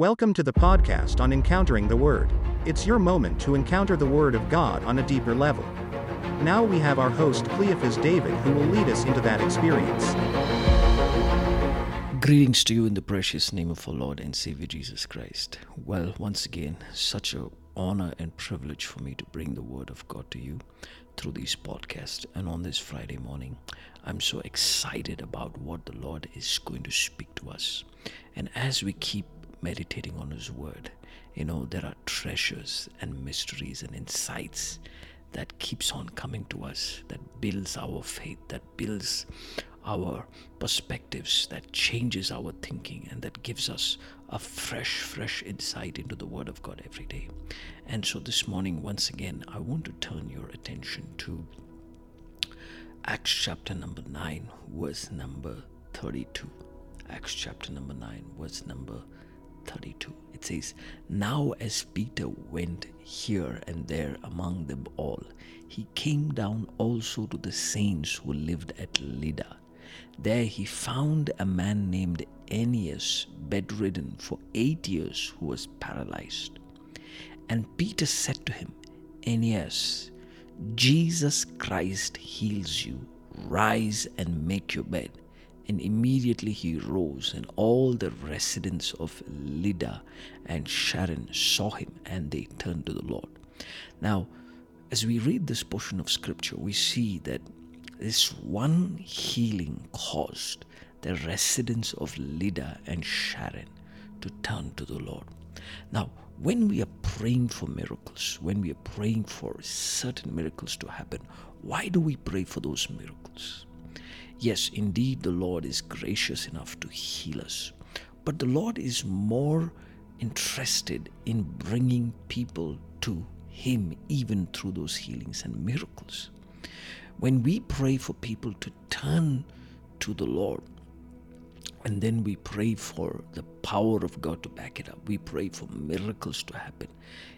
Welcome to the podcast on Encountering the Word. It's your moment to encounter the Word of God on a deeper level. Now we have our host Cleophas David who will lead us into that experience. Greetings to you in the precious name of our Lord and Savior Jesus Christ. Well, once again, such an honor and privilege for me to bring the Word of God to you through these podcasts and on this Friday morning. I'm so excited about what the Lord is going to speak to us. And as we keep meditating on His Word, you know, there are treasures and mysteries and insights that keeps on coming to us, that builds our faith, that builds our perspectives, that changes our thinking, and that gives us a fresh, fresh insight into the Word of God every day. And so this morning, once again, I want to turn your attention to Acts chapter number 9, verse number 32. Acts chapter number 9, verse number 32. It says, Now as Peter went here and there among them all, he came down also to the saints who lived at Lydda. There he found a man named Aeneas, bedridden for eight years, who was paralyzed. And Peter said to him, Aeneas, Jesus Christ heals you. Rise and make your bed. And immediately he rose, and all the residents of Lydda and Sharon saw him, and they turned to the Lord. Now, as we read this portion of scripture, we see that this one healing caused the residents of Lydda and Sharon to turn to the Lord. Now, when we are praying for miracles, when we are praying for certain miracles to happen, why do we pray for those miracles? Yes, indeed, the Lord is gracious enough to heal us, but the Lord is more interested in bringing people to Him even through those healings and miracles. When we pray for people to turn to the Lord, and then we pray for the power of God to back it up. We pray for miracles to happen.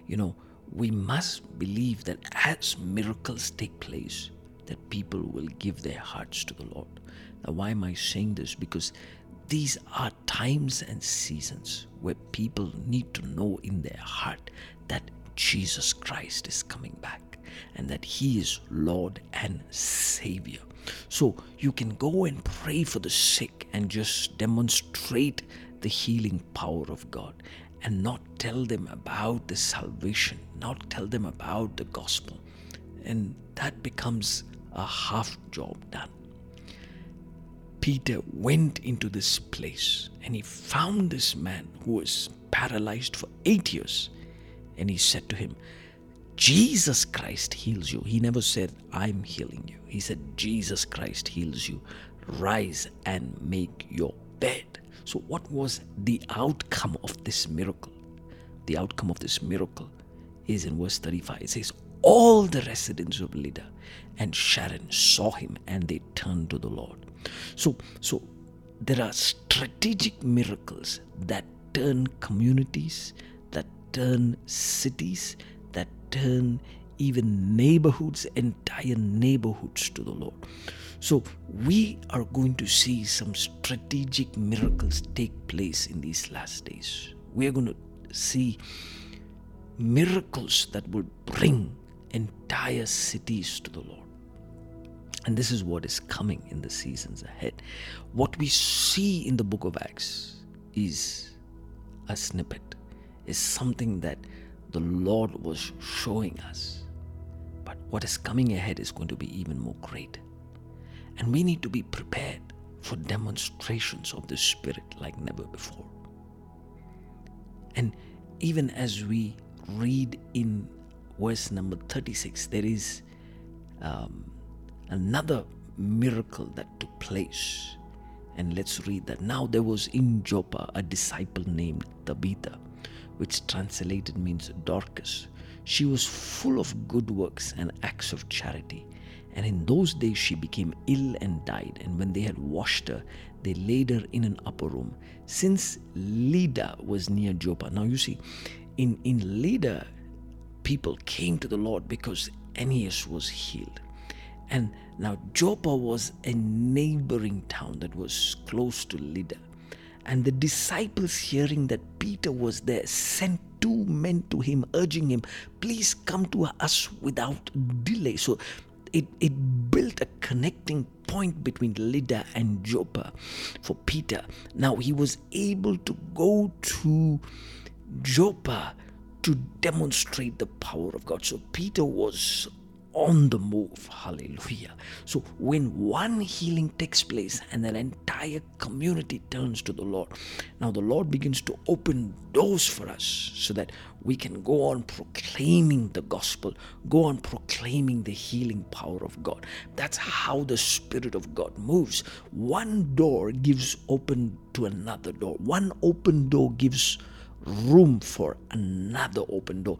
You know, we must believe that as miracles take place, that people will give their hearts to the Lord. Now, why am I saying this? Because these are times and seasons where people need to know in their heart that Jesus Christ is coming back and that He is Lord and Savior. So you can go and pray for the sick and just demonstrate the healing power of God and not tell them about the salvation, not tell them about the gospel. And that becomes a half job done. Peter went into this place and he found this man who was paralyzed for eight years. And he said to him, Jesus Christ heals you. He never said, I'm healing you. He said, Jesus Christ heals you. Rise and make your bed. So, what was the outcome of this miracle? The outcome of this miracle is in verse 35. It says, All the residents of Lydda and Sharon saw him and they turned to the Lord. So, so there are strategic miracles that turn communities, that turn cities, that turn even neighborhoods, entire neighborhoods to the Lord. So, we are going to see some strategic miracles take place in these last days. We are going to see miracles that will bring entire cities to the Lord. And this is what is coming in the seasons ahead. What we see in the book of Acts is a snippet, is something that the Lord was showing us. But what is coming ahead is going to be even more great. And we need to be prepared for demonstrations of the Spirit like never before. And even as we read in verse number 36, there is um, another miracle that took place. And let's read that. Now there was in Joppa a disciple named Tabitha which translated means Dorcas. She was full of good works and acts of charity. And in those days she became ill and died. And when they had washed her, they laid her in an upper room. Since Lydda was near Joppa. Now you see, in, in Lydda, people came to the Lord because Aeneas was healed. And now Joppa was a neighboring town that was close to Lydda. And the disciples, hearing that Peter was there, sent two men to him, urging him, Please come to us without delay. So it, it built a connecting point between Lydda and Joppa for Peter. Now he was able to go to Joppa to demonstrate the power of God. So Peter was on the move. Hallelujah. So when one healing takes place and an entire community turns to the Lord, now the Lord begins to open doors for us so that we can go on proclaiming the gospel, go on proclaiming the healing power of God. That's how the Spirit of God moves. One door gives open to another door. One open door gives room for another open door.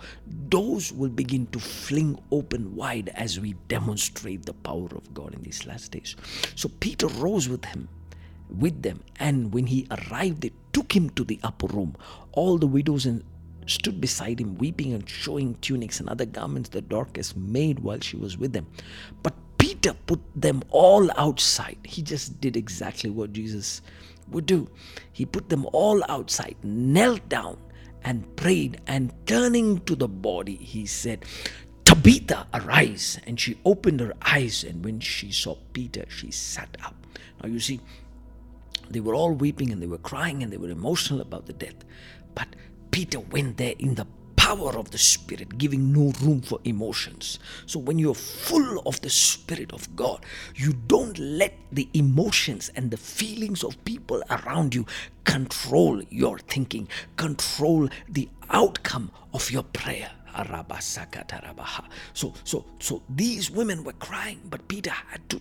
Doors will begin to fling open wide as we demonstrate the power of God in these last days. So Peter rose with him, with them, and when he arrived, they took him to the upper room. All the widows and stood beside him, weeping and showing tunics and other garments that Dorcas made while she was with them. But Peter put them all outside. He just did exactly what Jesus would do. He put them all outside, knelt down, and prayed, and turning to the body, he said, Tabitha, arise. And she opened her eyes, and when she saw Peter, she sat up. Now you see, they were all weeping and they were crying and they were emotional about the death. But Peter went there in the power of the Spirit, giving no room for emotions. So, when you're full of the Spirit of God, you don't let the emotions and the feelings of people around you control your thinking, control the outcome of your prayer. So, so, so these women were crying, but Peter had to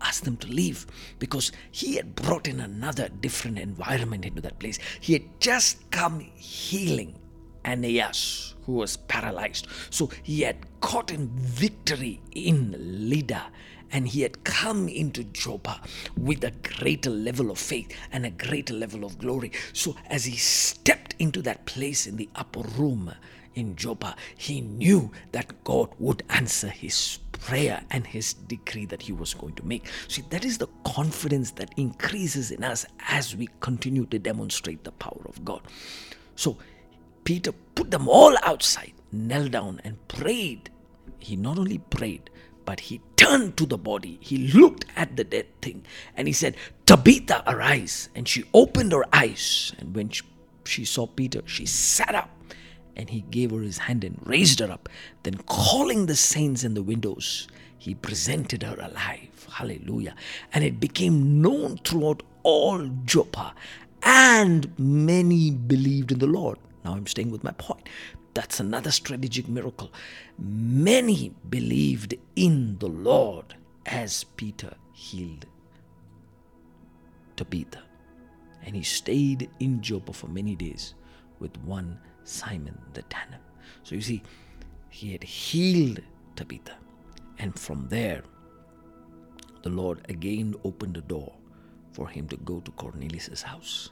ask them to leave because he had brought in another different environment into that place. He had just come healing Aeneas, who was paralyzed. So he had gotten victory in Lydda and he had come into Joppa with a greater level of faith and a greater level of glory. So as he stepped into that place in the upper room in Joppa, he knew that God would answer his prayer and his decree that he was going to make. See, that is the confidence that increases in us as we continue to demonstrate the power of God. So Peter put them all outside, knelt down, and prayed. He not only prayed, but he turned to the body. He looked at the dead thing and he said, Tabitha, arise. And she opened her eyes. And when she saw Peter, she sat up and he gave her his hand and raised her up. Then, calling the saints in the windows, he presented her alive. Hallelujah. And it became known throughout all Joppa, and many believed in the Lord. Now I'm staying with my point. That's another strategic miracle. Many believed in the Lord as Peter healed Tabitha. And he stayed in Joppa for many days with one Simon the tanner. So you see, he had healed Tabitha. And from there, the Lord again opened the door for him to go to Cornelius' house.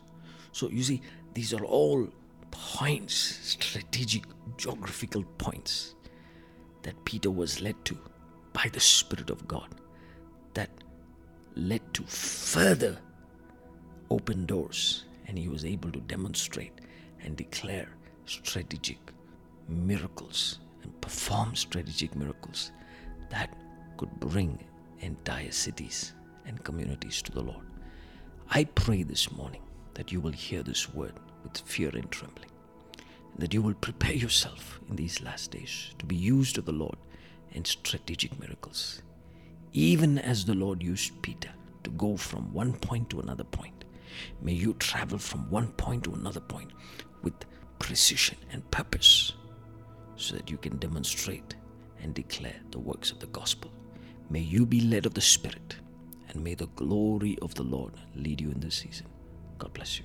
So you see, these are all points, strategic geographical points that Peter was led to by the Spirit of God that led to further open doors, and he was able to demonstrate and declare strategic miracles and perform strategic miracles that could bring entire cities and communities to the Lord. I pray this morning that you will hear this word with fear and trembling. That you will prepare yourself in these last days to be used of the Lord in strategic miracles. Even as the Lord used Peter to go from one point to another point, may you travel from one point to another point with precision and purpose so that you can demonstrate and declare the works of the gospel. May you be led of the Spirit, and may the glory of the Lord lead you in this season. God bless you.